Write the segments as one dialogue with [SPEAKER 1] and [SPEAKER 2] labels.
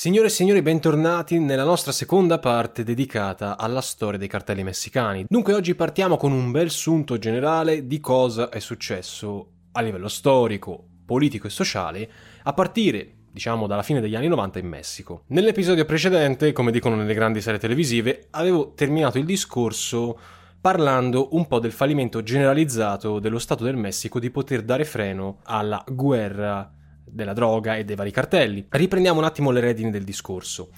[SPEAKER 1] Signore e signori, bentornati nella nostra seconda parte dedicata alla storia dei cartelli messicani. Dunque oggi partiamo con un bel sunto generale di cosa è successo a livello storico, politico e sociale a partire diciamo dalla fine degli anni 90 in Messico. Nell'episodio precedente, come dicono nelle grandi serie televisive, avevo terminato il discorso parlando un po' del fallimento generalizzato dello Stato del Messico di poter dare freno alla guerra della droga e dei vari cartelli. Riprendiamo un attimo le redini del discorso.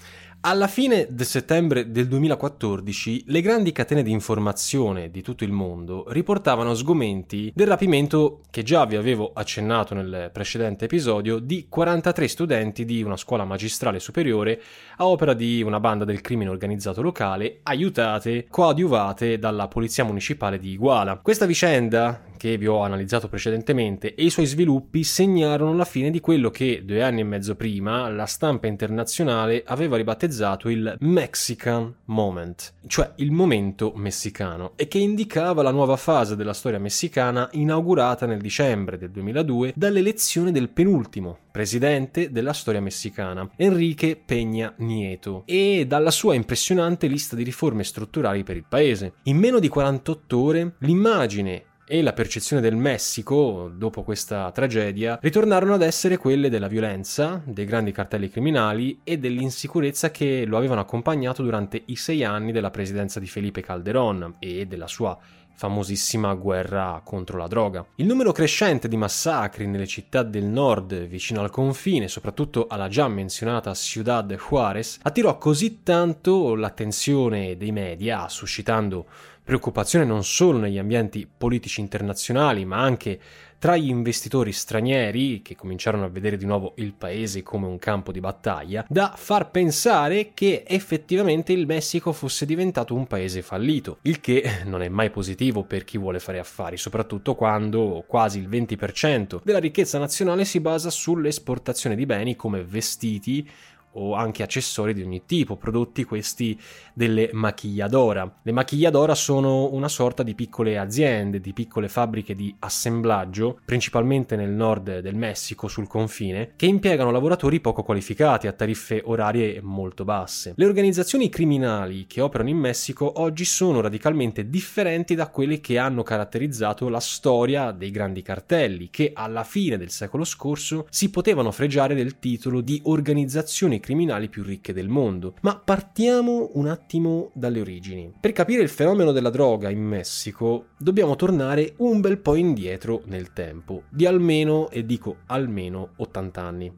[SPEAKER 1] Alla fine del settembre del 2014, le grandi catene di informazione di tutto il mondo riportavano sgomenti del rapimento, che già vi avevo accennato nel precedente episodio, di 43 studenti di una scuola magistrale superiore a opera di una banda del crimine organizzato locale, aiutate, coadiuvate dalla polizia municipale di Iguala. Questa vicenda, che vi ho analizzato precedentemente, e i suoi sviluppi segnarono la fine di quello che due anni e mezzo prima la stampa internazionale aveva ribattezzato il Mexican Moment, cioè il momento messicano, e che indicava la nuova fase della storia messicana inaugurata nel dicembre del 2002 dall'elezione del penultimo presidente della storia messicana, Enrique Peña Nieto, e dalla sua impressionante lista di riforme strutturali per il paese. In meno di 48 ore l'immagine e la percezione del Messico, dopo questa tragedia, ritornarono ad essere quelle della violenza, dei grandi cartelli criminali e dell'insicurezza che lo avevano accompagnato durante i sei anni della presidenza di Felipe Calderón e della sua famosissima guerra contro la droga. Il numero crescente di massacri nelle città del nord vicino al confine, soprattutto alla già menzionata Ciudad Juárez, attirò così tanto l'attenzione dei media, suscitando preoccupazione non solo negli ambienti politici internazionali, ma anche tra gli investitori stranieri che cominciarono a vedere di nuovo il paese come un campo di battaglia, da far pensare che effettivamente il Messico fosse diventato un paese fallito, il che non è mai positivo per chi vuole fare affari, soprattutto quando quasi il 20% della ricchezza nazionale si basa sull'esportazione di beni come vestiti, o anche accessori di ogni tipo, prodotti questi delle maquilladora. Le maquilladora sono una sorta di piccole aziende, di piccole fabbriche di assemblaggio, principalmente nel nord del Messico, sul confine, che impiegano lavoratori poco qualificati a tariffe orarie molto basse. Le organizzazioni criminali che operano in Messico oggi sono radicalmente differenti da quelle che hanno caratterizzato la storia dei grandi cartelli, che alla fine del secolo scorso si potevano fregiare del titolo di organizzazioni criminali più ricche del mondo. Ma partiamo un attimo dalle origini. Per capire il fenomeno della droga in Messico dobbiamo tornare un bel po' indietro nel tempo, di almeno, e dico almeno, 80 anni.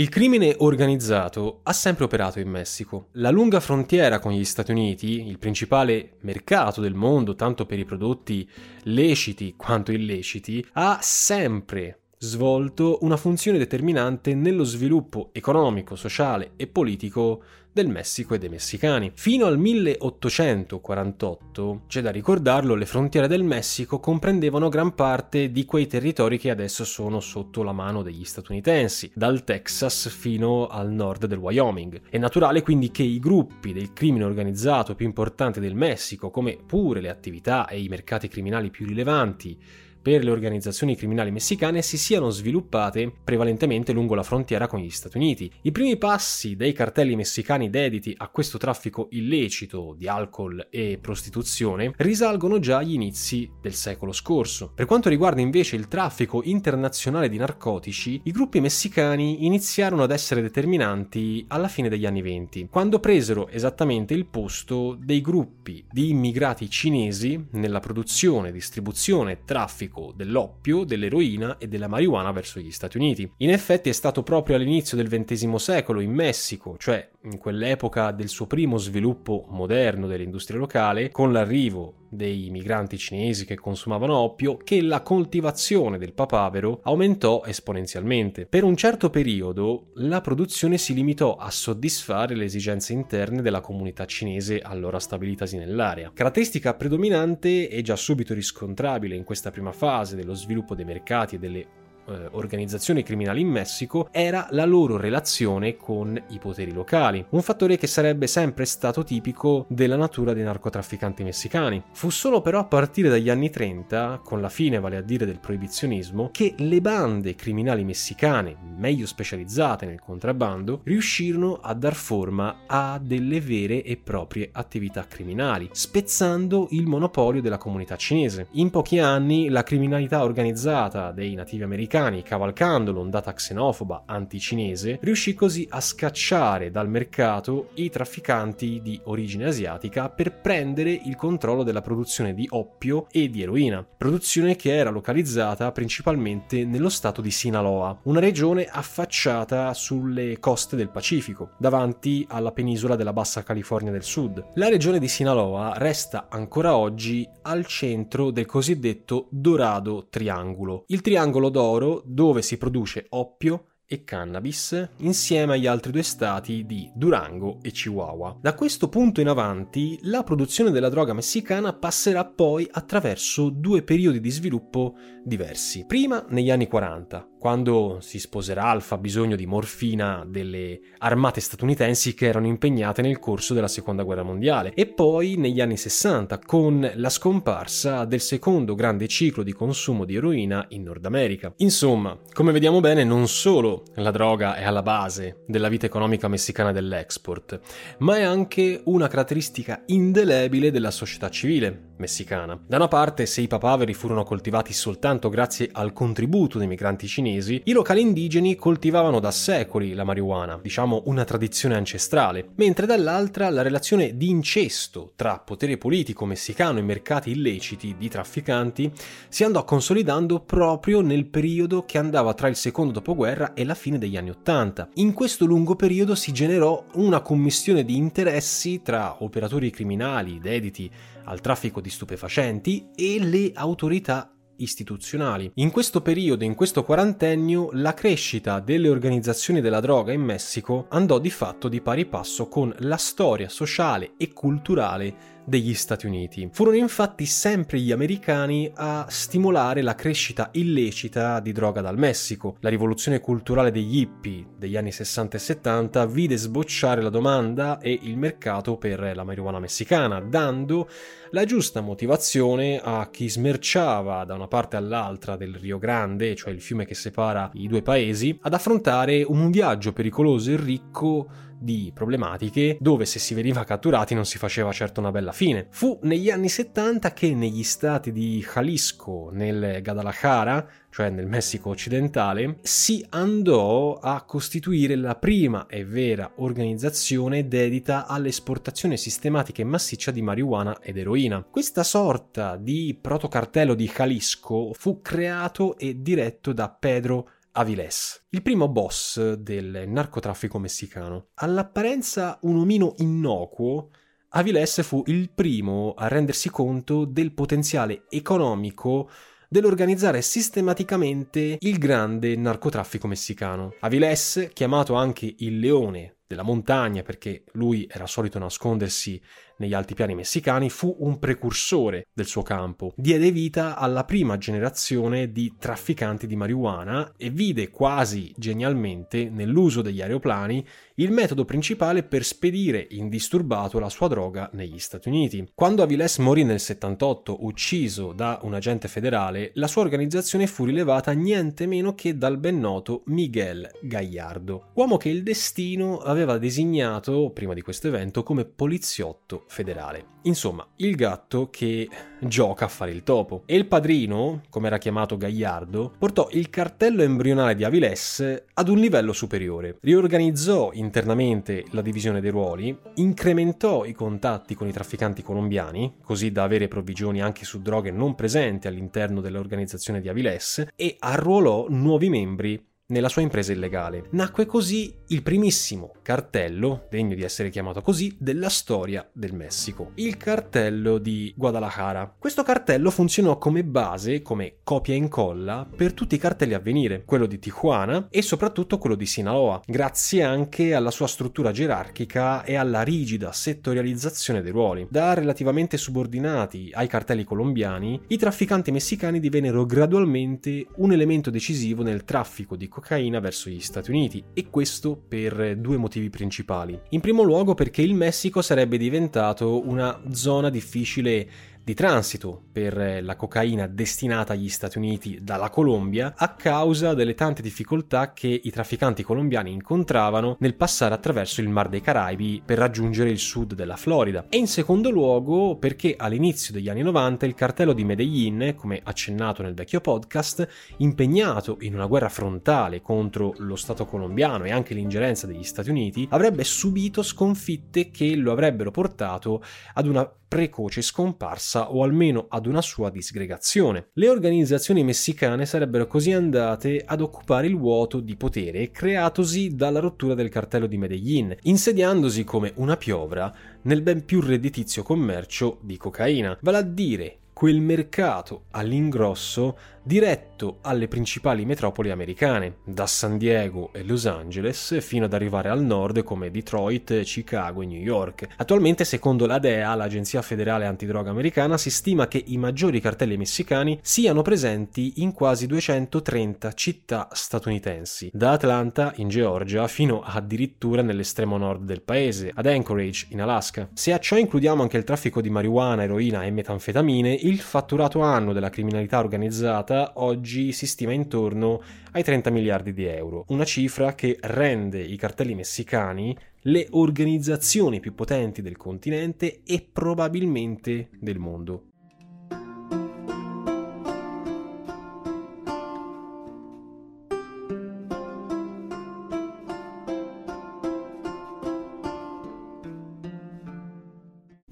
[SPEAKER 1] Il crimine organizzato ha sempre operato in Messico. La lunga frontiera con gli Stati Uniti, il principale mercato del mondo tanto per i prodotti leciti quanto illeciti, ha sempre svolto una funzione determinante nello sviluppo economico, sociale e politico del Messico e dei messicani. Fino al 1848, c'è da ricordarlo, le frontiere del Messico comprendevano gran parte di quei territori che adesso sono sotto la mano degli statunitensi, dal Texas fino al nord del Wyoming. È naturale quindi che i gruppi del crimine organizzato più importanti del Messico, come pure le attività e i mercati criminali più rilevanti, per le organizzazioni criminali messicane si siano sviluppate prevalentemente lungo la frontiera con gli Stati Uniti. I primi passi dei cartelli messicani dediti a questo traffico illecito di alcol e prostituzione risalgono già agli inizi del secolo scorso. Per quanto riguarda invece il traffico internazionale di narcotici, i gruppi messicani iniziarono ad essere determinanti alla fine degli anni venti, quando presero esattamente il posto dei gruppi di immigrati cinesi nella produzione, distribuzione e traffico traffico dell'oppio, dell'eroina e della marijuana verso gli Stati Uniti. In effetti è stato proprio all'inizio del XX secolo in Messico, cioè in quell'epoca del suo primo sviluppo moderno dell'industria locale, con l'arrivo dei migranti cinesi che consumavano oppio, che la coltivazione del papavero aumentò esponenzialmente. Per un certo periodo la produzione si limitò a soddisfare le esigenze interne della comunità cinese allora stabilitasi nell'area. Caratteristica predominante e già subito riscontrabile in questa prima fase dello sviluppo dei mercati e delle eh, organizzazioni criminali in Messico era la loro relazione con i poteri locali, un fattore che sarebbe sempre stato tipico della natura dei narcotrafficanti messicani. Fu solo però a partire dagli anni 30, con la fine vale a dire del proibizionismo, che le bande criminali messicane, meglio specializzate nel contrabbando, riuscirono a dar forma a delle vere e proprie attività criminali, spezzando il monopolio della comunità cinese. In pochi anni la criminalità organizzata dei nativi americani americani, cavalcando l'ondata xenofoba anticinese, riuscì così a scacciare dal mercato i trafficanti di origine asiatica per prendere il controllo della produzione di oppio e di eroina, produzione che era localizzata principalmente nello stato di Sinaloa, una regione affacciata sulle coste del Pacifico, davanti alla penisola della Bassa California del Sud. La regione di Sinaloa resta ancora oggi al centro del cosiddetto Dorado Triangolo. Il triangolo d'oro dove si produce oppio e cannabis insieme agli altri due stati di Durango e Chihuahua. Da questo punto in avanti la produzione della droga messicana passerà poi attraverso due periodi di sviluppo diversi. Prima negli anni 40, quando si sposerà al fabbisogno di morfina delle armate statunitensi che erano impegnate nel corso della seconda guerra mondiale e poi negli anni 60 con la scomparsa del secondo grande ciclo di consumo di eroina in Nord America. Insomma, come vediamo bene, non solo la droga è alla base della vita economica messicana dell'export, ma è anche una caratteristica indelebile della società civile messicana. Da una parte, se i papaveri furono coltivati soltanto grazie al contributo dei migranti cinesi, i locali indigeni coltivavano da secoli la marijuana, diciamo una tradizione ancestrale, mentre dall'altra la relazione di incesto tra potere politico messicano e mercati illeciti di trafficanti si andò consolidando proprio nel periodo che andava tra il secondo dopoguerra e la fine degli anni Ottanta. In questo lungo periodo si generò una commissione di interessi tra operatori criminali dediti al traffico di stupefacenti e le autorità istituzionali. In questo periodo, in questo quarantennio, la crescita delle organizzazioni della droga in Messico andò di fatto di pari passo con la storia sociale e culturale degli Stati Uniti. Furono infatti sempre gli americani a stimolare la crescita illecita di droga dal Messico. La rivoluzione culturale degli hippie degli anni 60 e 70 vide sbocciare la domanda e il mercato per la marijuana messicana, dando la giusta motivazione a chi smerciava da una parte all'altra del Rio Grande, cioè il fiume che separa i due paesi, ad affrontare un viaggio pericoloso e ricco di problematiche dove se si veniva catturati non si faceva certo una bella fine. Fu negli anni 70 che negli stati di Jalisco, nel Guadalajara, cioè nel Messico occidentale, si andò a costituire la prima e vera organizzazione dedita all'esportazione sistematica e massiccia di marijuana ed eroina. Questa sorta di protocartello di Jalisco fu creato e diretto da Pedro Avilés, il primo boss del narcotraffico messicano. All'apparenza un omino innocuo, Avilés fu il primo a rendersi conto del potenziale economico dell'organizzare sistematicamente il grande narcotraffico messicano. Avilés, chiamato anche il leone della montagna perché lui era solito nascondersi negli altipiani messicani, fu un precursore del suo campo. Diede vita alla prima generazione di trafficanti di marijuana e vide quasi genialmente nell'uso degli aeroplani il metodo principale per spedire indisturbato la sua droga negli Stati Uniti. Quando Avilés morì nel 78, ucciso da un agente federale, la sua organizzazione fu rilevata niente meno che dal ben noto Miguel Gallardo, uomo che il destino aveva designato prima di questo evento come poliziotto federale. Insomma, il gatto che gioca a fare il topo. E il padrino, come era chiamato Gagliardo, portò il cartello embrionale di Avilés ad un livello superiore. Riorganizzò internamente la divisione dei ruoli, incrementò i contatti con i trafficanti colombiani, così da avere provvigioni anche su droghe non presenti all'interno dell'organizzazione di Avilés, e arruolò nuovi membri nella sua impresa illegale. Nacque così il primissimo cartello, degno di essere chiamato così, della storia del Messico, il cartello di Guadalajara. Questo cartello funzionò come base, come copia e incolla, per tutti i cartelli a venire, quello di Tijuana e soprattutto quello di Sinaloa, grazie anche alla sua struttura gerarchica e alla rigida settorializzazione dei ruoli. Da relativamente subordinati ai cartelli colombiani, i trafficanti messicani divennero gradualmente un elemento decisivo nel traffico di cocaina verso gli Stati Uniti e questo per due motivi principali. In primo luogo perché il Messico sarebbe diventato una zona difficile di transito per la cocaina destinata agli Stati Uniti dalla Colombia a causa delle tante difficoltà che i trafficanti colombiani incontravano nel passare attraverso il Mar dei Caraibi per raggiungere il sud della Florida. E in secondo luogo perché all'inizio degli anni 90 il cartello di Medellin, come accennato nel vecchio podcast, impegnato in una guerra frontale contro lo Stato colombiano e anche l'ingerenza degli Stati Uniti, avrebbe subito sconfitte che lo avrebbero portato ad una precoce scomparsa o almeno ad una sua disgregazione. Le organizzazioni messicane sarebbero così andate ad occupare il vuoto di potere creatosi dalla rottura del cartello di Medellin, insediandosi come una piovra nel ben più redditizio commercio di cocaina, vale a dire quel mercato all'ingrosso diretto alle principali metropoli americane, da San Diego e Los Angeles fino ad arrivare al nord come Detroit, Chicago e New York. Attualmente, secondo la DEA, l'Agenzia Federale Antidroga Americana, si stima che i maggiori cartelli messicani siano presenti in quasi 230 città statunitensi, da Atlanta in Georgia fino addirittura nell'estremo nord del paese, ad Anchorage in Alaska. Se a ciò includiamo anche il traffico di marijuana, eroina e metanfetamine, il fatturato annuo della criminalità organizzata oggi si stima intorno ai 30 miliardi di euro, una cifra che rende i cartelli messicani le organizzazioni più potenti del continente e probabilmente del mondo.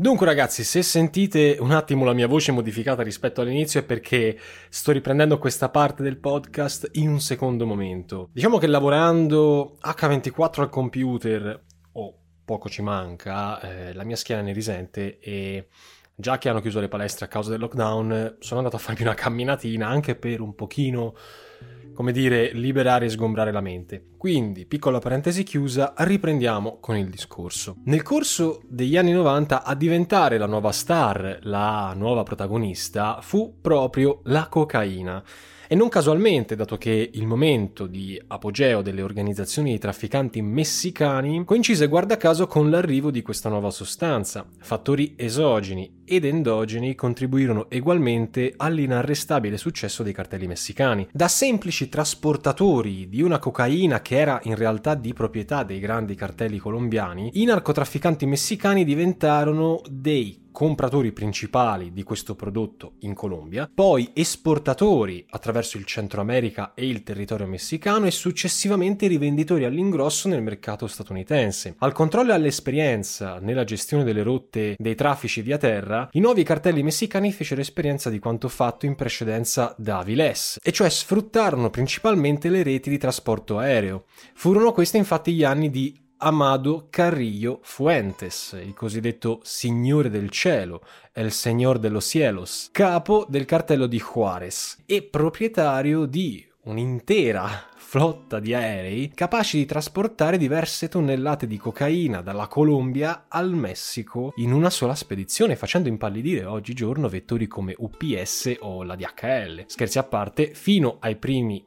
[SPEAKER 1] Dunque ragazzi, se sentite un attimo la mia voce modificata rispetto all'inizio è perché sto riprendendo questa parte del podcast in un secondo momento. Diciamo che lavorando H24 al computer, o oh, poco ci manca, eh, la mia schiena ne risente e già che hanno chiuso le palestre a causa del lockdown, sono andato a farmi una camminatina anche per un pochino come dire, liberare e sgombrare la mente. Quindi, piccola parentesi chiusa, riprendiamo con il discorso. Nel corso degli anni 90 a diventare la nuova star, la nuova protagonista, fu proprio la cocaina. E non casualmente, dato che il momento di apogeo delle organizzazioni di trafficanti messicani coincise guarda caso con l'arrivo di questa nuova sostanza. Fattori esogeni ed endogeni contribuirono ugualmente all'inarrestabile successo dei cartelli messicani. Da semplici trasportatori di una cocaina che era in realtà di proprietà dei grandi cartelli colombiani, i narcotrafficanti messicani diventarono dei compratori principali di questo prodotto in Colombia, poi esportatori attraverso il Centro America e il territorio messicano e successivamente rivenditori all'ingrosso nel mercato statunitense. Al controllo e all'esperienza nella gestione delle rotte dei traffici via terra, i nuovi cartelli messicani fecero esperienza di quanto fatto in precedenza da Aviles, e cioè sfruttarono principalmente le reti di trasporto aereo. Furono questi infatti gli anni di Amado Carrillo Fuentes, il cosiddetto Signore del Cielo, El Señor de los Cielos, capo del cartello di Juarez e proprietario di un'intera flotta di aerei capaci di trasportare diverse tonnellate di cocaina dalla Colombia al Messico in una sola spedizione, facendo impallidire oggigiorno vettori come UPS o la DHL. Scherzi a parte, fino ai primi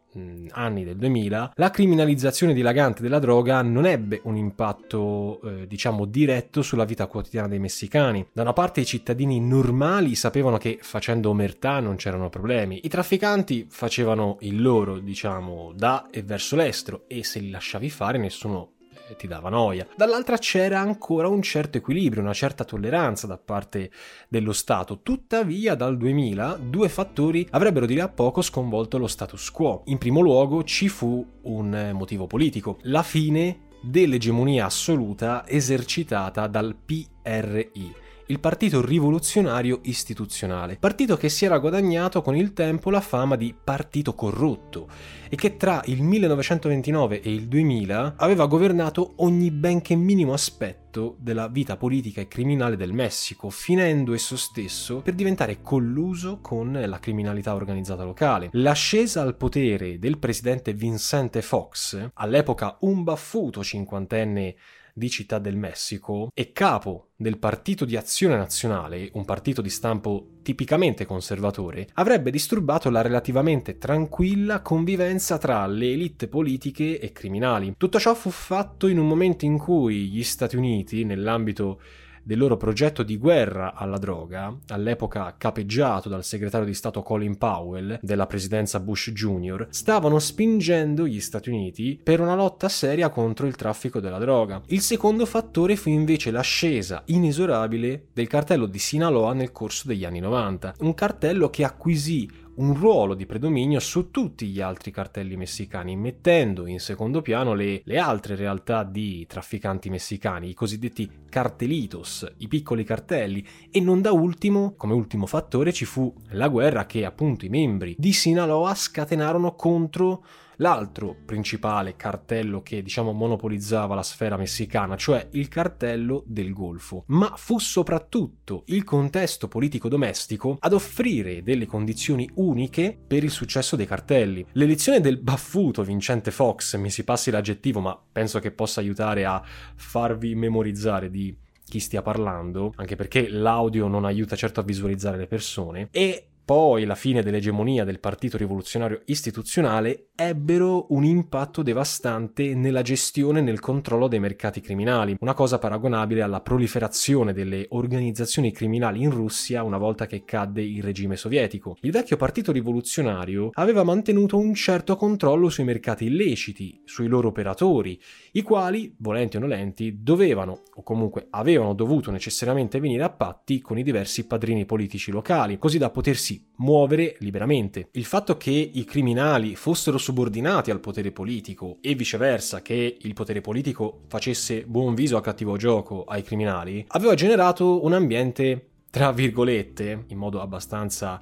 [SPEAKER 1] anni del 2000, la criminalizzazione dilagante della droga non ebbe un impatto, eh, diciamo, diretto sulla vita quotidiana dei messicani. Da una parte i cittadini normali sapevano che facendo omertà non c'erano problemi, i trafficanti facevano il loro, diciamo, da e verso l'estero e se li lasciavi fare nessuno ti dava noia. Dall'altra c'era ancora un certo equilibrio, una certa tolleranza da parte dello Stato. Tuttavia, dal 2000, due fattori avrebbero di là a poco sconvolto lo status quo. In primo luogo ci fu un motivo politico, la fine dell'egemonia assoluta esercitata dal PRI il Partito Rivoluzionario Istituzionale, partito che si era guadagnato con il tempo la fama di partito corrotto e che tra il 1929 e il 2000 aveva governato ogni benché minimo aspetto della vita politica e criminale del Messico, finendo esso stesso per diventare colluso con la criminalità organizzata locale. L'ascesa al potere del presidente Vincente Fox, all'epoca un baffuto cinquantenne di Città del Messico e capo del Partito di Azione Nazionale, un partito di stampo tipicamente conservatore, avrebbe disturbato la relativamente tranquilla convivenza tra le elite politiche e criminali. Tutto ciò fu fatto in un momento in cui gli Stati Uniti, nell'ambito del loro progetto di guerra alla droga, all'epoca capeggiato dal segretario di Stato Colin Powell della presidenza Bush Jr., stavano spingendo gli Stati Uniti per una lotta seria contro il traffico della droga. Il secondo fattore fu invece l'ascesa inesorabile del cartello di Sinaloa nel corso degli anni 90, un cartello che acquisì un ruolo di predominio su tutti gli altri cartelli messicani, mettendo in secondo piano le, le, altre realtà di trafficanti messicani, i cosiddetti cartelitos, i piccoli cartelli, e non da ultimo, come ultimo fattore, ci fu la guerra che appunto i membri di Sinaloa scatenarono contro l'altro principale cartello che diciamo monopolizzava la sfera messicana, cioè il cartello del Golfo, ma fu soprattutto il contesto politico domestico ad offrire delle condizioni uniche per il successo dei cartelli. L'elezione del baffuto Vincente Fox, mi si passi l'aggettivo, ma penso che possa aiutare a farvi memorizzare di chi stia parlando, anche perché l'audio non aiuta certo a visualizzare le persone, e poi la fine dell'egemonia del Partito Rivoluzionario Istituzionale ebbero un impatto devastante nella gestione e nel controllo dei mercati criminali, una cosa paragonabile alla proliferazione delle organizzazioni criminali in Russia una volta che cadde il regime sovietico. Il vecchio Partito Rivoluzionario aveva mantenuto un certo controllo sui mercati illeciti, sui loro operatori, i quali, volenti o nolenti, dovevano o comunque avevano dovuto necessariamente venire a patti con i diversi padrini politici locali, così da potersi muovere liberamente. Il fatto che i criminali fossero subordinati al potere politico e viceversa che il potere politico facesse buon viso a cattivo gioco ai criminali aveva generato un ambiente, tra virgolette, in modo abbastanza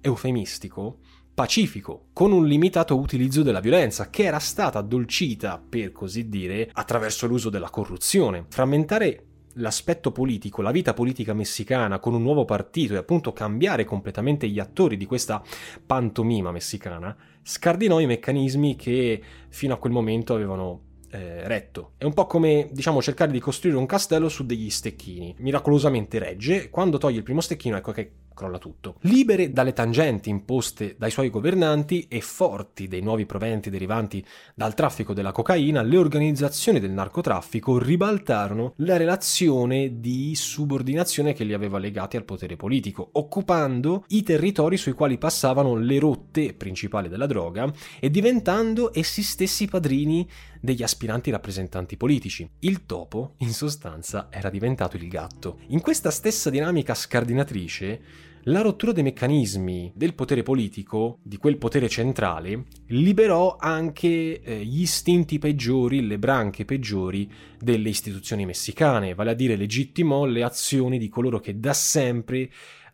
[SPEAKER 1] eufemistico, pacifico, con un limitato utilizzo della violenza, che era stata addolcita, per così dire, attraverso l'uso della corruzione. Frammentare l'aspetto politico, la vita politica messicana con un nuovo partito e appunto cambiare completamente gli attori di questa pantomima messicana, scardinò i meccanismi che fino a quel momento avevano eh, retto. È un po' come, diciamo, cercare di costruire un castello su degli stecchini. Miracolosamente regge, quando toglie il primo stecchino ecco che crolla tutto. Libere dalle tangenti imposte dai suoi governanti e forti dei nuovi proventi derivanti dal traffico della cocaina, le organizzazioni del narcotraffico ribaltarono la relazione di subordinazione che li aveva legati al potere politico, occupando i territori sui quali passavano le rotte principali della droga e diventando essi stessi padrini degli aspiranti rappresentanti politici. Il topo, in sostanza, era diventato il gatto. In questa stessa dinamica scardinatrice, la rottura dei meccanismi del potere politico, di quel potere centrale, liberò anche eh, gli istinti peggiori, le branche peggiori delle istituzioni messicane, vale a dire legittimò le azioni di coloro che da sempre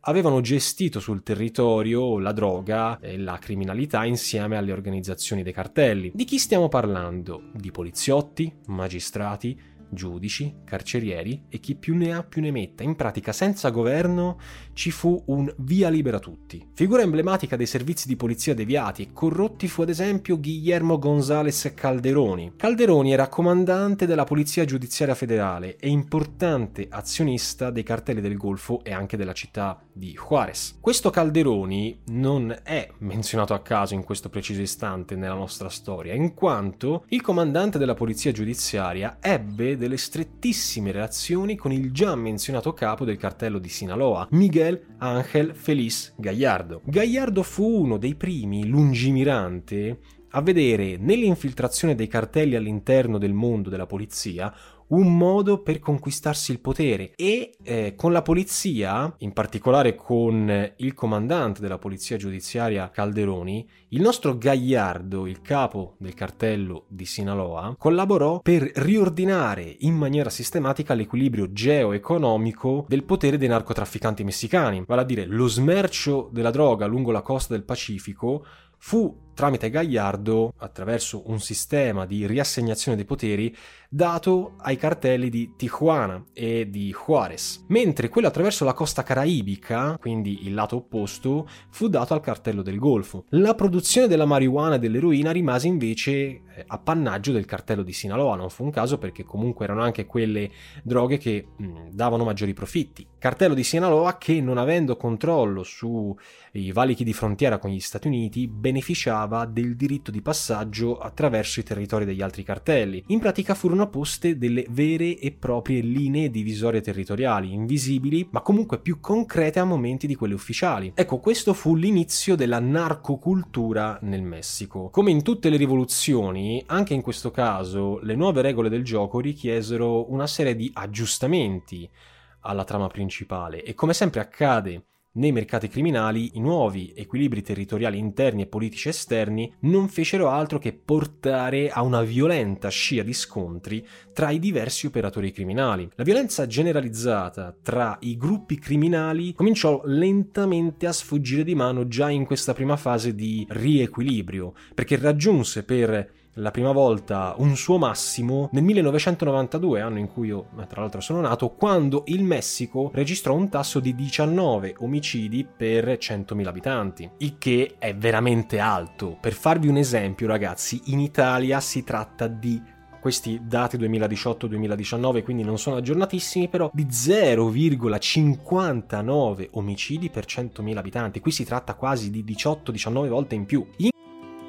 [SPEAKER 1] avevano gestito sul territorio la droga e la criminalità insieme alle organizzazioni dei cartelli. Di chi stiamo parlando? Di poliziotti, magistrati, giudici, carcerieri e chi più ne ha più ne metta. In pratica, senza governo ci fu un via libera tutti. Figura emblematica dei servizi di polizia deviati e corrotti fu ad esempio Guillermo González Calderoni. Calderoni era comandante della Polizia Giudiziaria Federale e importante azionista dei cartelli del Golfo e anche della città di Juarez. Questo Calderoni non è menzionato a caso in questo preciso istante nella nostra storia, in quanto il comandante della Polizia Giudiziaria ebbe delle strettissime relazioni con il già menzionato capo del cartello di Sinaloa, Miguel Ángel Feliz Gallardo. Gallardo fu uno dei primi lungimirante a vedere nell'infiltrazione dei cartelli all'interno del mondo della polizia un modo per conquistarsi il potere e eh, con la polizia, in particolare con il comandante della polizia giudiziaria Calderoni, il nostro Gagliardo, il capo del cartello di Sinaloa, collaborò per riordinare in maniera sistematica l'equilibrio geo-economico del potere dei narcotrafficanti messicani, vale a dire lo smercio della droga lungo la costa del Pacifico fu tramite Gagliardo, attraverso un sistema di riassegnazione dei poteri, dato ai cartelli di Tijuana e di Juarez, mentre quello attraverso la costa caraibica, quindi il lato opposto, fu dato al cartello del Golfo. La produzione della marijuana e dell'eroina rimase invece eh, appannaggio del cartello di Sinaloa, non fu un caso perché comunque erano anche quelle droghe che mh, davano maggiori profitti. Cartello di Sinaloa che non avendo controllo sui valichi di frontiera con gli Stati Uniti beneficiava del diritto di passaggio attraverso i territori degli altri cartelli. In pratica furono poste delle vere e proprie linee divisorie territoriali, invisibili ma comunque più concrete a momenti di quelle ufficiali. Ecco, questo fu l'inizio della narcocultura nel Messico. Come in tutte le rivoluzioni, anche in questo caso le nuove regole del gioco richiesero una serie di aggiustamenti alla trama principale e come sempre accade nei mercati criminali i nuovi equilibri territoriali interni e politici esterni non fecero altro che portare a una violenta scia di scontri tra i diversi operatori criminali. La violenza generalizzata tra i gruppi criminali cominciò lentamente a sfuggire di mano già in questa prima fase di riequilibrio, perché raggiunse per la prima volta un suo massimo nel 1992, anno in cui io tra l'altro sono nato, quando il Messico registrò un tasso di 19 omicidi per 100.000 abitanti, il che è veramente alto. Per farvi un esempio ragazzi, in Italia si tratta di questi dati 2018-2019 quindi non sono aggiornatissimi, però di 0,59 omicidi per 100.000 abitanti. Qui si tratta quasi di 18-19 volte in più. In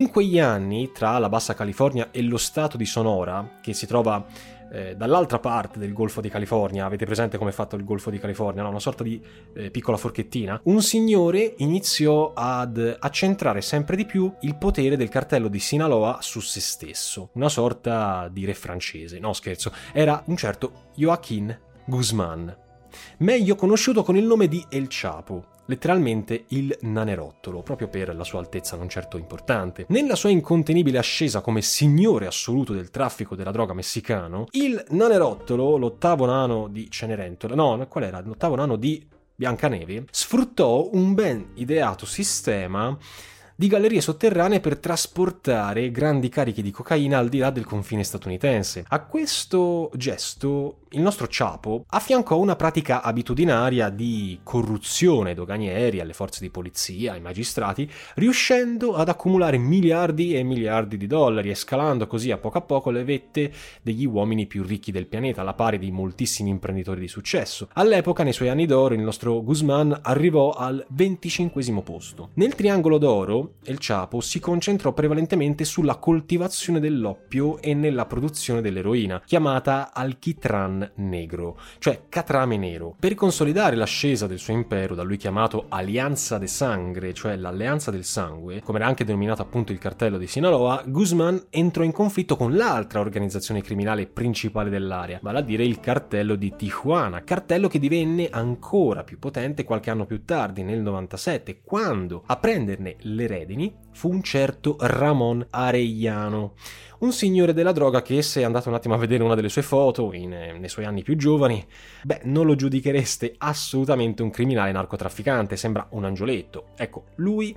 [SPEAKER 1] In quegli anni, tra la Bassa California e lo stato di Sonora, che si trova eh, dall'altra parte del Golfo di California, avete presente come è fatto il Golfo di California, no? una sorta di eh, piccola forchettina, un signore iniziò ad accentrare sempre di più il potere del cartello di Sinaloa su se stesso, una sorta di re francese, no scherzo, era un certo Joaquin Guzman, meglio conosciuto con il nome di El Chapo, letteralmente il nanerottolo, proprio per la sua altezza non certo importante. Nella sua incontenibile ascesa come signore assoluto del traffico della droga messicano, il nanerottolo, l'ottavo nano di Cenerentola, no, qual era? L'ottavo nano di Biancaneve, sfruttò un ben ideato sistema di gallerie sotterranee per trasportare grandi carichi di cocaina al di là del confine statunitense. A questo gesto il nostro Ciapo affiancò una pratica abitudinaria di corruzione doganieri alle forze di polizia, ai magistrati, riuscendo ad accumulare miliardi e miliardi di dollari e scalando così a poco a poco le vette degli uomini più ricchi del pianeta, alla pari di moltissimi imprenditori di successo. All'epoca, nei suoi anni d'oro, il nostro Guzman arrivò al 25 posto. Nel triangolo d'oro, El Chapo si concentrò prevalentemente sulla coltivazione dell'oppio e nella produzione dell'eroina, chiamata alchitran negro, cioè catrame nero. Per consolidare l'ascesa del suo impero, da lui chiamato Alianza de Sangre, cioè l'alleanza del sangue, come era anche denominato appunto il cartello di Sinaloa, Guzman entrò in conflitto con l'altra organizzazione criminale principale dell'area, vale a dire il cartello di Tijuana, cartello che divenne ancora più potente qualche anno più tardi, nel 97, quando a prenderne le redini fu un certo Ramon Arellano un signore della droga che se andate un attimo a vedere una delle sue foto in, eh, nei suoi anni più giovani, beh, non lo giudichereste assolutamente un criminale narcotrafficante, sembra un angioletto. Ecco, lui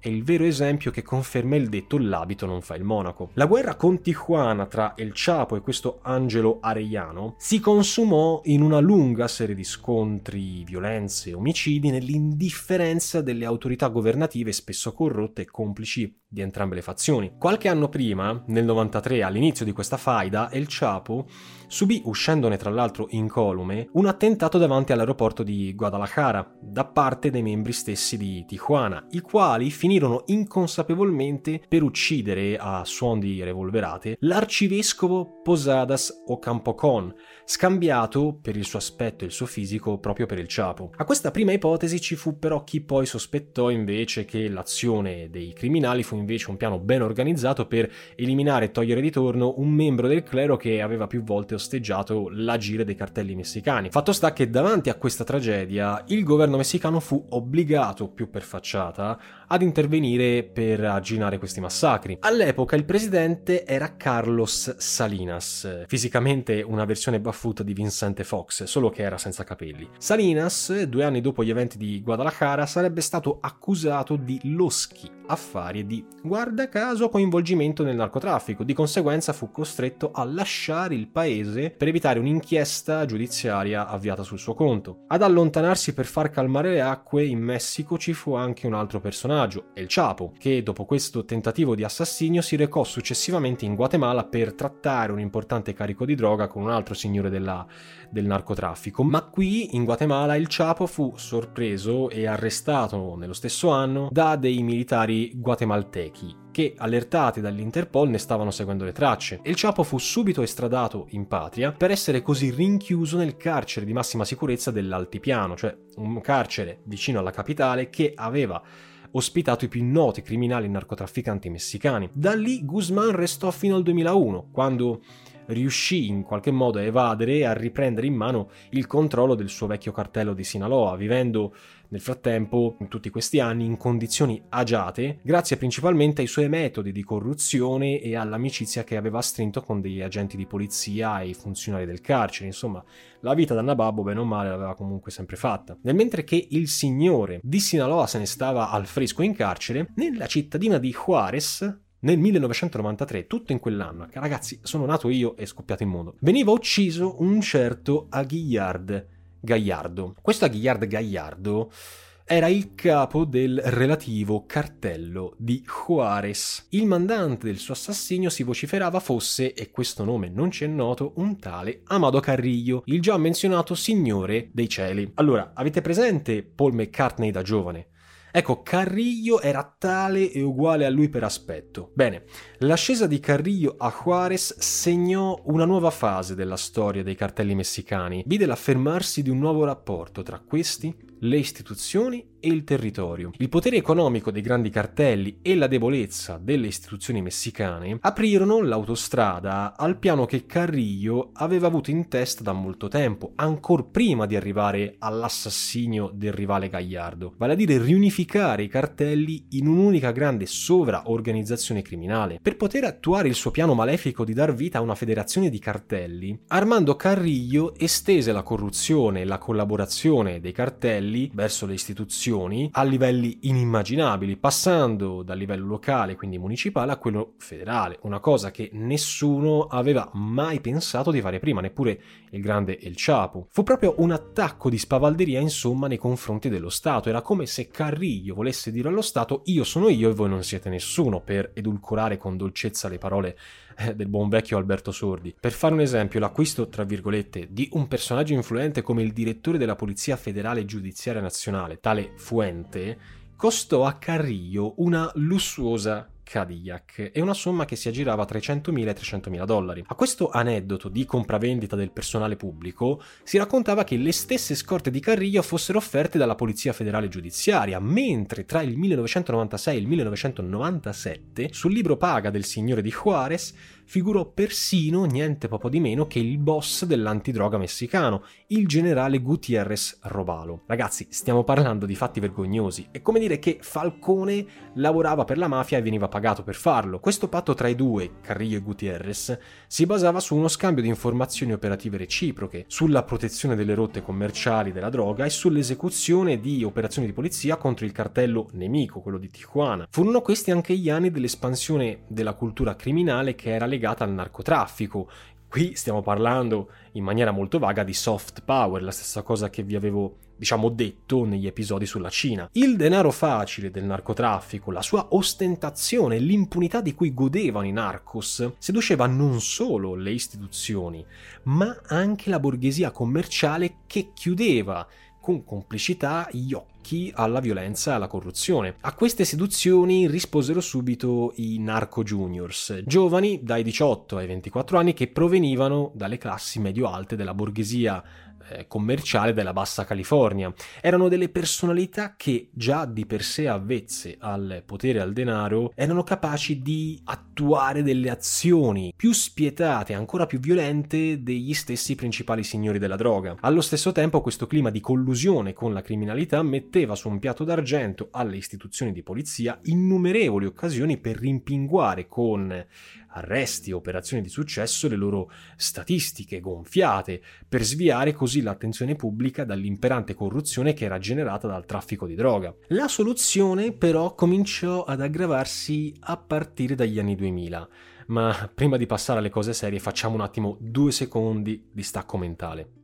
[SPEAKER 1] è il vero esempio che conferma il detto l'abito non fa il monaco. La guerra con Tijuana tra El Chapo e questo Angelo Arellano si consumò in una lunga serie di scontri, violenze, omicidi nell'indifferenza delle autorità governative spesso corrotte e complici di entrambe le fazioni. Qualche anno prima, nel 93, all'inizio di questa faida, El Chapo subì, uscendone tra l'altro incolume, un attentato davanti all'aeroporto di Guadalajara da parte dei membri stessi di Tijuana, i quali finirono inconsapevolmente per uccidere a suon di revolverate l'arcivescovo Posadas Ocampocon, scambiato per il suo aspetto e il suo fisico proprio per il Chapo. A questa prima ipotesi ci fu però chi poi sospettò invece che l'azione dei criminali fu invece un piano ben organizzato per eliminare e togliere di torno un membro del clero che aveva più volte osteggiato l'agire dei cartelli messicani. Fatto sta che davanti a questa tragedia il governo messicano fu obbligato, più per facciata, ad intervenire per arginare questi massacri. All'epoca il presidente era Carlos Salinas, fisicamente una versione baffuta di Vincente Fox, solo che era senza capelli. Salinas, due anni dopo gli eventi di Guadalajara, sarebbe stato accusato di loschi affari e di, guarda caso, coinvolgimento nel narcotraffico. Di conseguenza fu costretto a lasciare il paese per evitare un'inchiesta giudiziaria avviata sul suo conto. Ad allontanarsi per far calmare le acque in Messico ci fu anche un altro personaggio, El Chapo, che dopo questo tentativo di assassinio si recò successivamente in Guatemala per trattare un importante carico di droga con un altro signore della, del narcotraffico. Ma qui in Guatemala il Chapo fu sorpreso e arrestato nello stesso anno da dei militari guatemaltechi che, allertati dall'Interpol, ne stavano seguendo le tracce. Il Chapo fu subito estradato in patria per essere così rinchiuso nel carcere di massima sicurezza dell'Altipiano, cioè un carcere vicino alla capitale che aveva ospitato i più noti criminali narcotrafficanti messicani. Da lì Guzman restò fino al 2001, quando riuscì in qualche modo a evadere e a riprendere in mano il controllo del suo vecchio cartello di Sinaloa, vivendo nel frattempo, in tutti questi anni, in condizioni agiate, grazie principalmente ai suoi metodi di corruzione e all'amicizia che aveva strinto con degli agenti di polizia e i funzionari del carcere. Insomma, la vita da Nababbo, bene o male, l'aveva comunque sempre fatta. Nel mentre che il signore di Sinaloa se ne stava al fresco in carcere, nella cittadina di Juarez, nel 1993, tutto in quell'anno, ragazzi, sono nato io e scoppiato in mondo, veniva ucciso un certo Aguillard Gagliardo. Questo Aguillard Gagliardo era il capo del relativo cartello di Juarez. Il mandante del suo assassinio si vociferava fosse, e questo nome non ci è noto, un tale Amado Carrillo, il già menzionato signore dei cieli. Allora, avete presente Paul McCartney da giovane? Ecco, Carrillo era tale e uguale a lui per aspetto. Bene, l'ascesa di Carrillo a Juarez segnò una nuova fase della storia dei cartelli messicani, vide l'affermarsi di un nuovo rapporto tra questi, le istituzioni e il territorio. Il potere economico dei grandi cartelli e la debolezza delle istituzioni messicane aprirono l'autostrada al piano che Carrillo aveva avuto in testa da molto tempo, ancor prima di arrivare all'assassinio del rivale Gagliardo, vale a dire riunificare i cartelli in un'unica grande sovraorganizzazione criminale. Per poter attuare il suo piano malefico di dar vita a una federazione di cartelli, Armando Carrillo estese la corruzione e la collaborazione dei cartelli livelli verso le istituzioni a livelli inimmaginabili, passando dal livello locale, quindi municipale, a quello federale, una cosa che nessuno aveva mai pensato di fare prima, neppure il grande El Chapo. Fu proprio un attacco di spavalderia, insomma, nei confronti dello Stato. Era come se Carrillo volesse dire allo Stato io sono io e voi non siete nessuno, per edulcorare con dolcezza le parole del buon vecchio Alberto Sordi. Per fare un esempio, l'acquisto, tra virgolette, di un personaggio influente come il direttore della Polizia Federale Giudiziaria Nazionale, tale Fuente, costò a Carrillo una lussuosa Cadillac e una somma che si aggirava tra i 100.000 e i 300.000 dollari. A questo aneddoto di compravendita del personale pubblico si raccontava che le stesse scorte di Carrillo fossero offerte dalla Polizia Federale Giudiziaria, mentre tra il 1996 e il 1997 sul libro paga del signore di Juarez figurò persino niente poco di meno che il boss dell'antidroga messicano, il generale Gutierrez Robalo. Ragazzi, stiamo parlando di fatti vergognosi. È come dire che Falcone lavorava per la mafia e veniva pagato per farlo. Questo patto tra i due, Carrillo e Gutierrez, si basava su uno scambio di informazioni operative reciproche, sulla protezione delle rotte commerciali della droga e sull'esecuzione di operazioni di polizia contro il cartello nemico, quello di Tijuana. Furono questi anche gli anni dell'espansione della cultura criminale che era legata al narcotraffico. Qui stiamo parlando in maniera molto vaga di soft power, la stessa cosa che vi avevo diciamo detto negli episodi sulla Cina. Il denaro facile del narcotraffico, la sua ostentazione, l'impunità di cui godevano i narcos, seduceva non solo le istituzioni, ma anche la borghesia commerciale che chiudeva con complicità gli occhi alla violenza e alla corruzione. A queste seduzioni risposero subito i narco juniors, giovani dai 18 ai 24 anni che provenivano dalle classi medio-alte della borghesia commerciale della Bassa California. Erano delle personalità che, già di per sé avvezze al potere e al denaro, erano capaci di attuare delle azioni più spietate, ancora più violente degli stessi principali signori della droga. Allo stesso tempo questo clima di collusione con la criminalità metteva su un piatto d'argento alle istituzioni di polizia innumerevoli occasioni per rimpinguare con arresti e operazioni di successo le loro statistiche gonfiate, per sviare così l'attenzione pubblica dall'imperante corruzione che era generata dal traffico di droga. La soluzione però cominciò ad aggravarsi a partire dagli anni 2000, ma prima di passare alle cose serie facciamo un attimo due secondi di stacco mentale.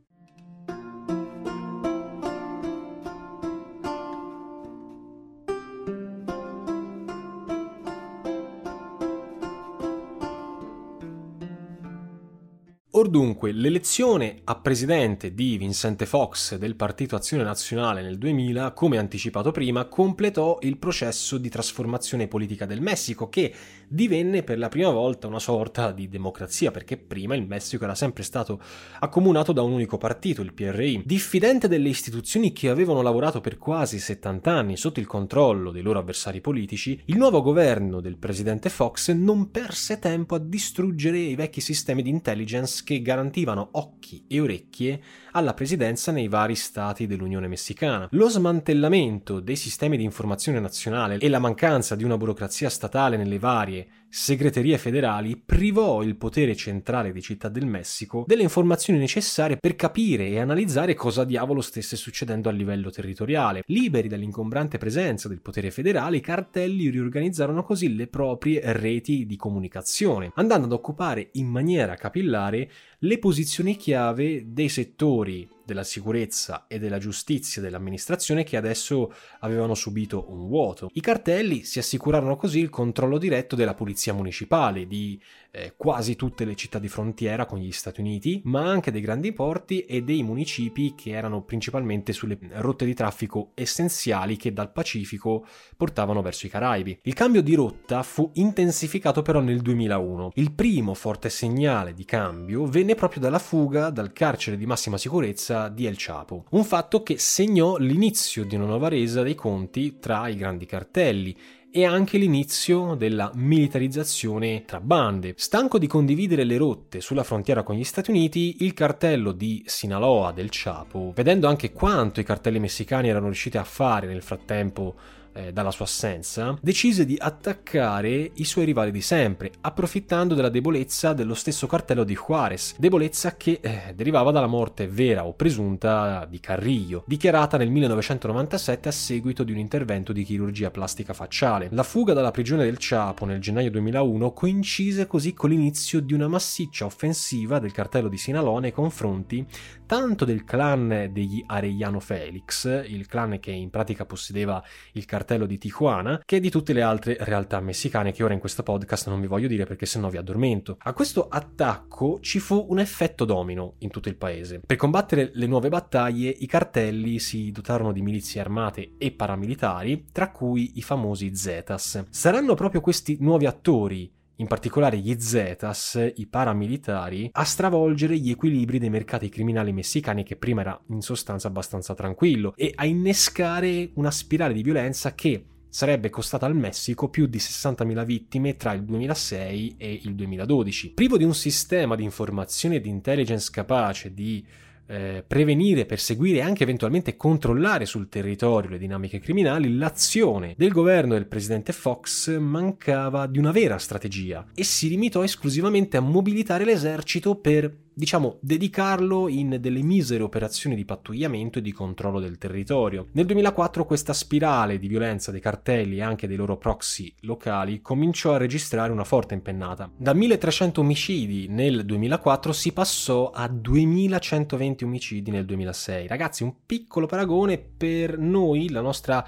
[SPEAKER 1] Dunque, l'elezione a presidente di Vincente Fox del Partito Azione Nazionale nel 2000, come anticipato prima, completò il processo di trasformazione politica del Messico, che divenne per la prima volta una sorta di democrazia, perché prima il Messico era sempre stato accomunato da un unico partito, il PRI. Diffidente delle istituzioni che avevano lavorato per quasi 70 anni sotto il controllo dei loro avversari politici, il nuovo governo del presidente Fox non perse tempo a distruggere i vecchi sistemi di intelligence che garantivano occhi e orecchie alla presidenza nei vari stati dell'Unione Messicana. Lo smantellamento dei sistemi di informazione nazionale e la mancanza di una burocrazia statale nelle varie segreterie federali privò il potere centrale di Città del Messico delle informazioni necessarie per capire e analizzare cosa diavolo stesse succedendo a livello territoriale. Liberi dall'ingombrante presenza del potere federale, i cartelli riorganizzarono così le proprie reti di comunicazione, andando ad occupare in maniera capillare le posizioni chiave dei settori della sicurezza e della giustizia dell'amministrazione che adesso avevano subito un vuoto. I cartelli si assicurarono così il controllo diretto della polizia municipale, di eh, quasi tutte le città di frontiera con gli Stati Uniti, ma anche dei grandi porti e dei municipi che erano principalmente sulle rotte di traffico essenziali che dal Pacifico portavano verso i Caraibi. Il cambio di rotta fu intensificato però nel 2001. Il primo forte segnale di cambio venne proprio dalla fuga dal carcere di massima sicurezza di El Chapo, un fatto che segnò l'inizio di una nuova resa dei conti tra i grandi cartelli e anche l'inizio della militarizzazione tra bande. Stanco di condividere le rotte sulla frontiera con gli Stati Uniti, il cartello di Sinaloa del Chapo, vedendo anche quanto i cartelli messicani erano riusciti a fare nel frattempo eh, dalla sua assenza, decise di attaccare i suoi rivali di sempre, approfittando della debolezza dello stesso cartello di Juarez, debolezza che eh, derivava dalla morte vera o presunta di Carrillo, dichiarata nel 1997 a seguito di un intervento di chirurgia plastica facciale. La fuga dalla prigione del Chapo nel gennaio 2001 coincise così con l'inizio di una massiccia offensiva del cartello di Sinaloa nei confronti tanto del clan degli Arellano Felix, il clan che in pratica possedeva il cartello di Tijuana, che di tutte le altre realtà messicane che ora in questo podcast non vi voglio dire perché sennò vi addormento. A questo attacco ci fu un effetto domino in tutto il paese. Per combattere le nuove battaglie i cartelli si dotarono di milizie armate e paramilitari, tra cui i famosi Zetas. Saranno proprio questi nuovi attori in particolare gli Zetas, i paramilitari, a stravolgere gli equilibri dei mercati criminali messicani che prima era in sostanza abbastanza tranquillo e a innescare una spirale di violenza che sarebbe costata al Messico più di 60.000 vittime tra il 2006 e il 2012. Privo di un sistema di informazione e di intelligence capace di eh, prevenire, perseguire e anche eventualmente controllare sul territorio le dinamiche criminali, l'azione del governo del presidente Fox mancava di una vera strategia e si limitò esclusivamente a mobilitare l'esercito per diciamo, dedicarlo in delle misere operazioni di pattugliamento e di controllo del territorio. Nel 2004 questa spirale di violenza dei cartelli e anche dei loro proxy locali cominciò a registrare una forte impennata. Da 1300 omicidi nel 2004 si passò a 2120 omicidi nel 2006. Ragazzi, un piccolo paragone per noi, la nostra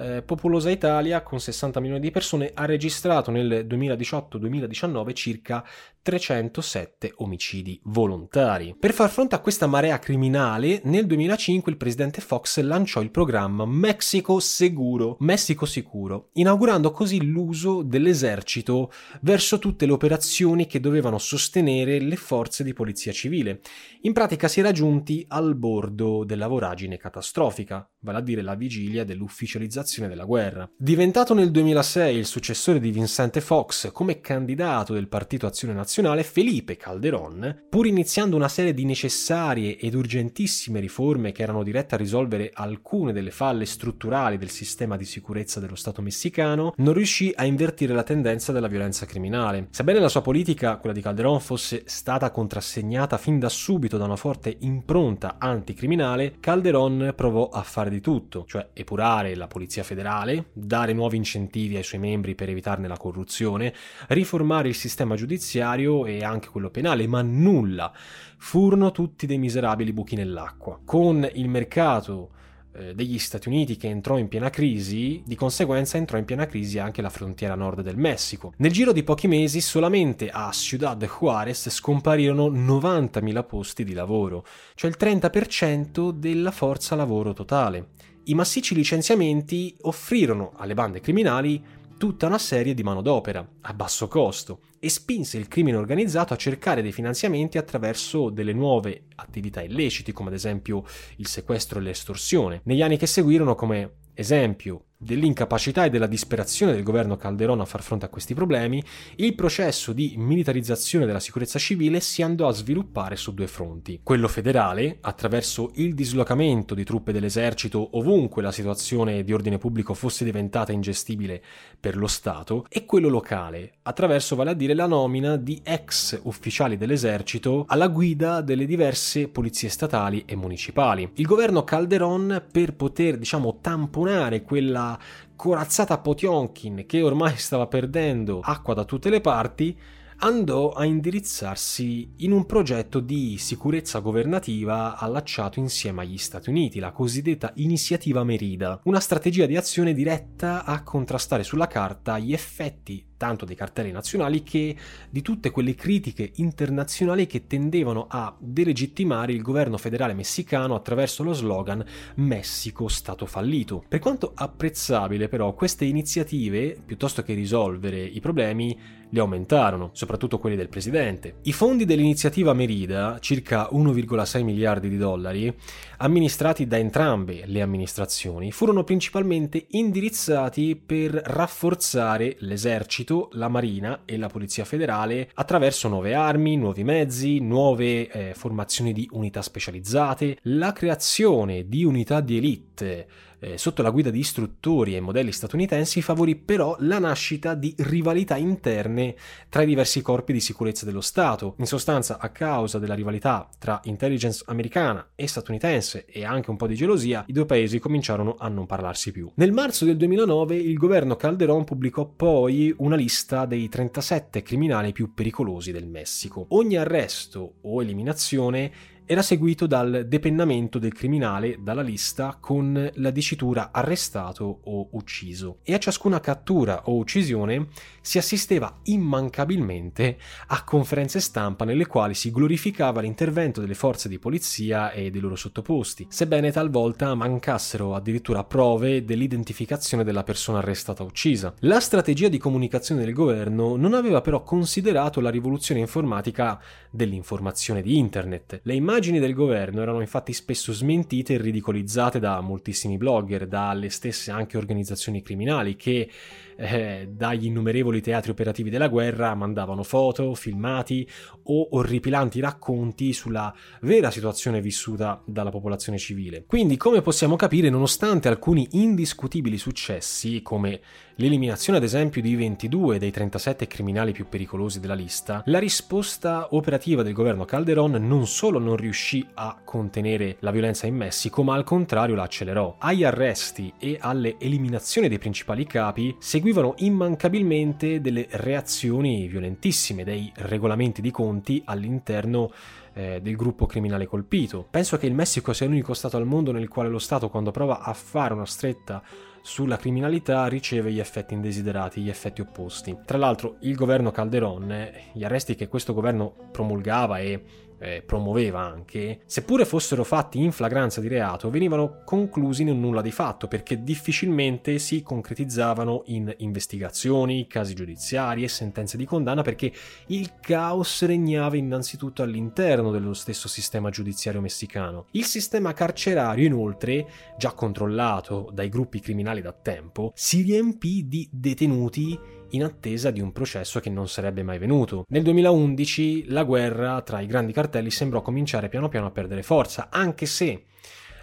[SPEAKER 1] eh, popolosa Italia con 60 milioni di persone ha registrato nel 2018-2019 circa 307 omicidi volontari. Per far fronte a questa marea criminale, nel 2005 il presidente Fox lanciò il programma Mexico Seguro, Messico Sicuro, inaugurando così l'uso dell'esercito verso tutte le operazioni che dovevano sostenere le forze di polizia civile. In pratica si era giunti al bordo della voragine catastrofica, vale a dire la vigilia dell'ufficializzazione della guerra. Diventato nel 2006 il successore di Vincente Fox come candidato del Partito Azione Nazionale, nazionale Felipe Calderón, pur iniziando una serie di necessarie ed urgentissime riforme che erano dirette a risolvere alcune delle falle strutturali del sistema di sicurezza dello Stato messicano, non riuscì a invertire la tendenza della violenza criminale. Sebbene la sua politica, quella di Calderón, fosse stata contrassegnata fin da subito da una forte impronta anticriminale, Calderón provò a fare di tutto, cioè epurare la polizia federale, dare nuovi incentivi ai suoi membri per evitarne la corruzione, riformare il sistema giudiziario giudiziario e anche quello penale, ma nulla. Furono tutti dei miserabili buchi nell'acqua. Con il mercato eh, degli Stati Uniti che entrò in piena crisi, di conseguenza entrò in piena crisi anche la frontiera nord del Messico. Nel giro di pochi mesi solamente a Ciudad Juárez scomparirono 90.000 posti di lavoro, cioè il 30% della forza lavoro totale. I massicci licenziamenti offrirono alle bande criminali tutta una serie di manodopera a basso costo e spinse il crimine organizzato a cercare dei finanziamenti attraverso delle nuove attività illeciti come ad esempio il sequestro e l'estorsione. Negli anni che seguirono come esempio dell'incapacità e della disperazione del governo Calderón a far fronte a questi problemi, il processo di militarizzazione della sicurezza civile si andò a sviluppare su due fronti. Quello federale, attraverso il dislocamento di truppe dell'esercito ovunque la situazione di ordine pubblico fosse diventata ingestibile per lo Stato, e quello locale, attraverso vale a dire la nomina di ex ufficiali dell'esercito alla guida delle diverse polizie statali e municipali. Il governo Calderón, per poter, diciamo, tamponare quella corazzata Potionkin, che ormai stava perdendo acqua da tutte le parti, andò a indirizzarsi in un progetto di sicurezza governativa allacciato insieme agli Stati Uniti, la cosiddetta Iniziativa Merida, una strategia di azione diretta a contrastare sulla carta gli effetti tanto dei cartelli nazionali che di tutte quelle critiche internazionali che tendevano a delegittimare il governo federale messicano attraverso lo slogan Messico Stato fallito. Per quanto apprezzabile però queste iniziative, piuttosto che risolvere i problemi, li aumentarono, soprattutto quelli del presidente. I fondi dell'iniziativa Merida, circa 1,6 miliardi di dollari, amministrati da entrambe le amministrazioni, furono principalmente indirizzati per rafforzare l'esercito esercito, la marina e la polizia federale attraverso nuove armi, nuovi mezzi, nuove eh, formazioni di unità specializzate, la creazione di unità di elite eh, sotto la guida di istruttori e modelli statunitensi favorì però la nascita di rivalità interne tra i diversi corpi di sicurezza dello Stato. In sostanza, a causa della rivalità tra intelligence americana e statunitense e anche un po' di gelosia, i due paesi cominciarono a non parlarsi più. Nel marzo del 2009 il governo Calderón pubblicò poi una lista dei 37 criminali più pericolosi del Messico. Ogni arresto o eliminazione era seguito dal depennamento del criminale dalla lista con la dicitura arrestato o ucciso e a ciascuna cattura o uccisione si assisteva immancabilmente a conferenze stampa nelle quali si glorificava l'intervento delle forze di polizia e dei loro sottoposti, sebbene talvolta mancassero addirittura prove dell'identificazione della persona arrestata o uccisa. La strategia di comunicazione del governo non aveva però considerato la rivoluzione informatica dell'informazione di internet. Le immagini immagini del governo erano infatti spesso smentite e ridicolizzate da moltissimi blogger, dalle stesse anche organizzazioni criminali che eh, dagli innumerevoli teatri operativi della guerra mandavano foto, filmati o orripilanti racconti sulla vera situazione vissuta dalla popolazione civile. Quindi, come possiamo capire, nonostante alcuni indiscutibili successi, come l'eliminazione ad esempio di 22 dei 37 criminali più pericolosi della lista, la risposta operativa del governo Calderon non solo non riuscì a contenere la violenza in Messico, ma al contrario la accelerò. Agli arresti e alle eliminazioni dei principali capi seguivano immancabilmente delle reazioni violentissime, dei regolamenti di conti all'interno eh, del gruppo criminale colpito. Penso che il Messico sia l'unico Stato al mondo nel quale lo Stato, quando prova a fare una stretta sulla criminalità riceve gli effetti indesiderati, gli effetti opposti. Tra l'altro il governo Calderon, gli arresti che questo governo promulgava e eh, promuoveva anche, seppure fossero fatti in flagranza di reato, venivano conclusi in un nulla di fatto perché difficilmente si concretizzavano in investigazioni, casi giudiziari e sentenze di condanna perché il caos regnava innanzitutto all'interno dello stesso sistema giudiziario messicano. Il sistema carcerario, inoltre, già controllato dai gruppi criminali da tempo, si riempì di detenuti in attesa di un processo che non sarebbe mai venuto. Nel 2011 la guerra tra i grandi cartelli sembrò cominciare piano piano a perdere forza, anche se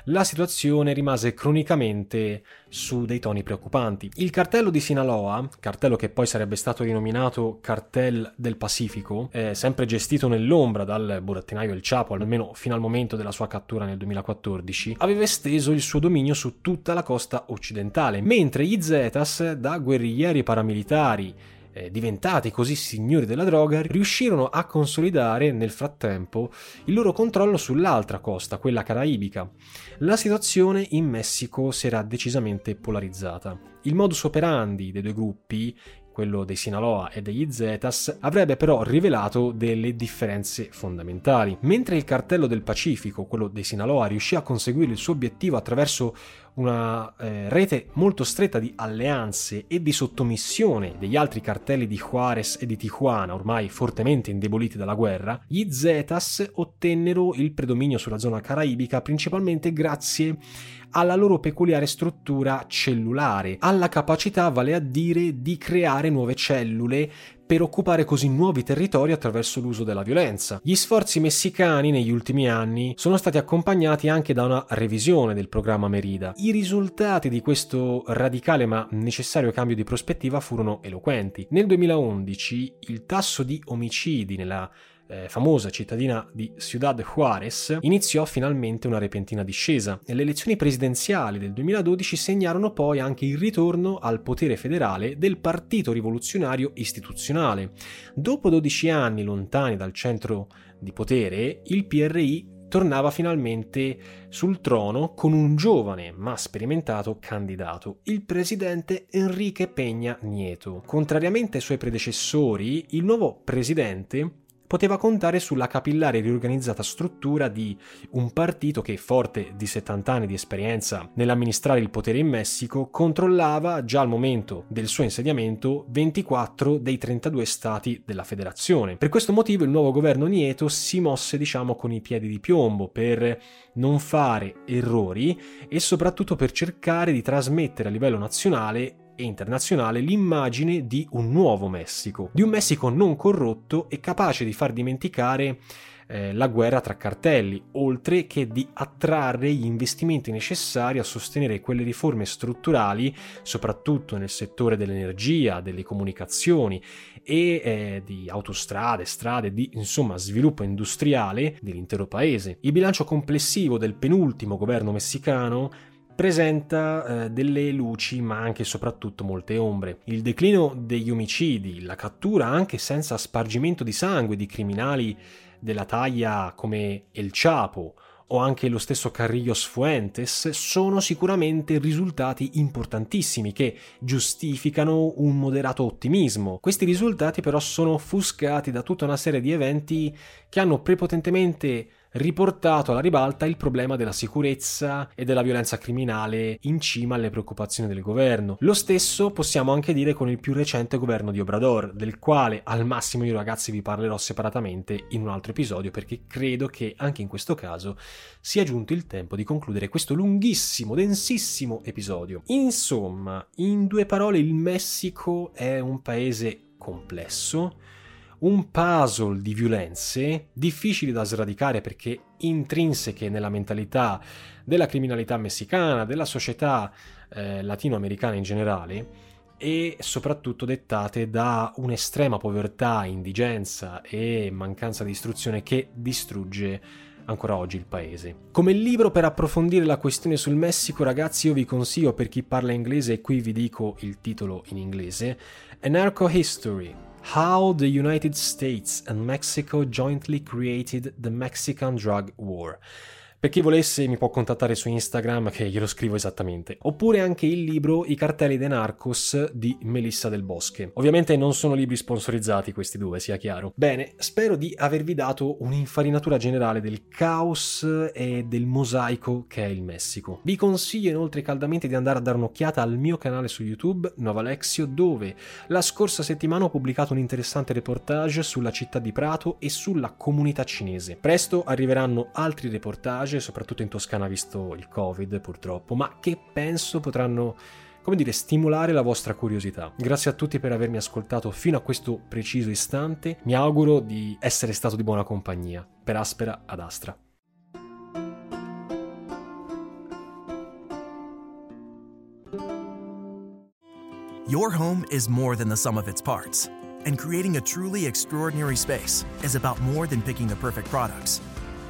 [SPEAKER 1] la situazione rimase cronicamente su dei toni preoccupanti. Il cartello di Sinaloa, cartello che poi sarebbe stato rinominato Cartel del Pacifico, sempre gestito nell'ombra dal burattinaio El Chapo, almeno fino al momento della sua cattura nel 2014, aveva esteso il suo dominio su tutta la costa occidentale, mentre gli Zetas, da guerriglieri paramilitari eh, diventati così signori della droga, riuscirono a consolidare nel frattempo il loro controllo sull'altra costa, quella caraibica. La situazione in Messico si era decisamente polarizzata. Il modus operandi dei due gruppi quello dei Sinaloa e degli Zetas, avrebbe però rivelato delle differenze fondamentali. Mentre il cartello del Pacifico, quello dei Sinaloa, riuscì a conseguire il suo obiettivo attraverso una eh, rete molto stretta di alleanze e di sottomissione degli altri cartelli di Juarez e di Tijuana, ormai fortemente indeboliti dalla guerra, gli Zetas ottennero il predominio sulla zona caraibica principalmente grazie alla loro peculiare struttura cellulare, alla capacità, vale a dire, di creare nuove cellule per occupare così nuovi territori attraverso l'uso della violenza. Gli sforzi messicani negli ultimi anni sono stati accompagnati anche da una revisione del programma Merida. I risultati di questo radicale ma necessario cambio di prospettiva furono eloquenti. Nel 2011 il tasso di omicidi nella eh, famosa cittadina di Ciudad Juárez, iniziò finalmente una repentina discesa e le elezioni presidenziali del 2012 segnarono poi anche il ritorno al potere federale del Partito Rivoluzionario Istituzionale. Dopo 12 anni lontani dal centro di potere, il PRI tornava finalmente sul trono con un giovane ma sperimentato candidato, il presidente Enrique Peña Nieto. Contrariamente ai suoi predecessori, il nuovo presidente poteva contare sulla capillare e riorganizzata struttura di un partito che, forte di 70 anni di esperienza nell'amministrare il potere in Messico, controllava già al momento del suo insediamento 24 dei 32 stati della federazione. Per questo motivo il nuovo governo Nieto si mosse, diciamo, con i piedi di piombo per non fare errori e soprattutto per cercare di trasmettere a livello nazionale e internazionale l'immagine di un nuovo Messico, di un Messico non corrotto e capace di far dimenticare eh, la guerra tra cartelli, oltre che di attrarre gli investimenti necessari a sostenere quelle riforme strutturali, soprattutto nel settore dell'energia, delle comunicazioni e eh, di autostrade, strade, di insomma sviluppo industriale dell'intero paese. Il bilancio complessivo del penultimo governo messicano presenta eh, delle luci ma anche e soprattutto molte ombre. Il declino degli omicidi, la cattura anche senza spargimento di sangue di criminali della taglia come El Chapo o anche lo stesso Carrillos Fuentes sono sicuramente risultati importantissimi che giustificano un moderato ottimismo. Questi risultati però sono offuscati da tutta una serie di eventi che hanno prepotentemente riportato alla ribalta il problema della sicurezza e della violenza criminale in cima alle preoccupazioni del governo. Lo stesso possiamo anche dire con il più recente governo di Obrador, del quale al massimo io ragazzi vi parlerò separatamente in un altro episodio perché credo che anche in questo caso sia giunto il tempo di concludere questo lunghissimo, densissimo episodio. Insomma, in due parole il Messico è un paese complesso, un puzzle di violenze difficili da sradicare perché intrinseche nella mentalità della criminalità messicana, della società eh, latinoamericana in generale e soprattutto dettate da un'estrema povertà, indigenza e mancanza di istruzione che distrugge ancora oggi il paese. Come libro per approfondire la questione sul Messico, ragazzi, io vi consiglio per chi parla inglese, e qui vi dico il titolo in inglese, Anarcho History. How the United States and Mexico jointly created the Mexican Drug War. Per chi volesse mi può contattare su Instagram che glielo scrivo esattamente. Oppure anche il libro I cartelli de Narcos di Melissa del Bosche. Ovviamente non sono libri sponsorizzati questi due, sia chiaro. Bene, spero di avervi dato un'infarinatura generale del caos e del mosaico che è il Messico. Vi consiglio inoltre caldamente di andare a dare un'occhiata al mio canale su YouTube, Nova Alexio, dove la scorsa settimana ho pubblicato un interessante reportage sulla città di Prato e sulla comunità cinese. Presto arriveranno altri reportage soprattutto in Toscana visto il Covid purtroppo, ma che penso potranno come dire, stimolare la vostra curiosità. Grazie a tutti per avermi ascoltato fino a questo preciso istante. Mi auguro di essere stato di buona compagnia. Per Aspera ad Astra.
[SPEAKER 2] Your home is more than the sum of its parts, and creating a truly extraordinary space is about more than picking the perfect products.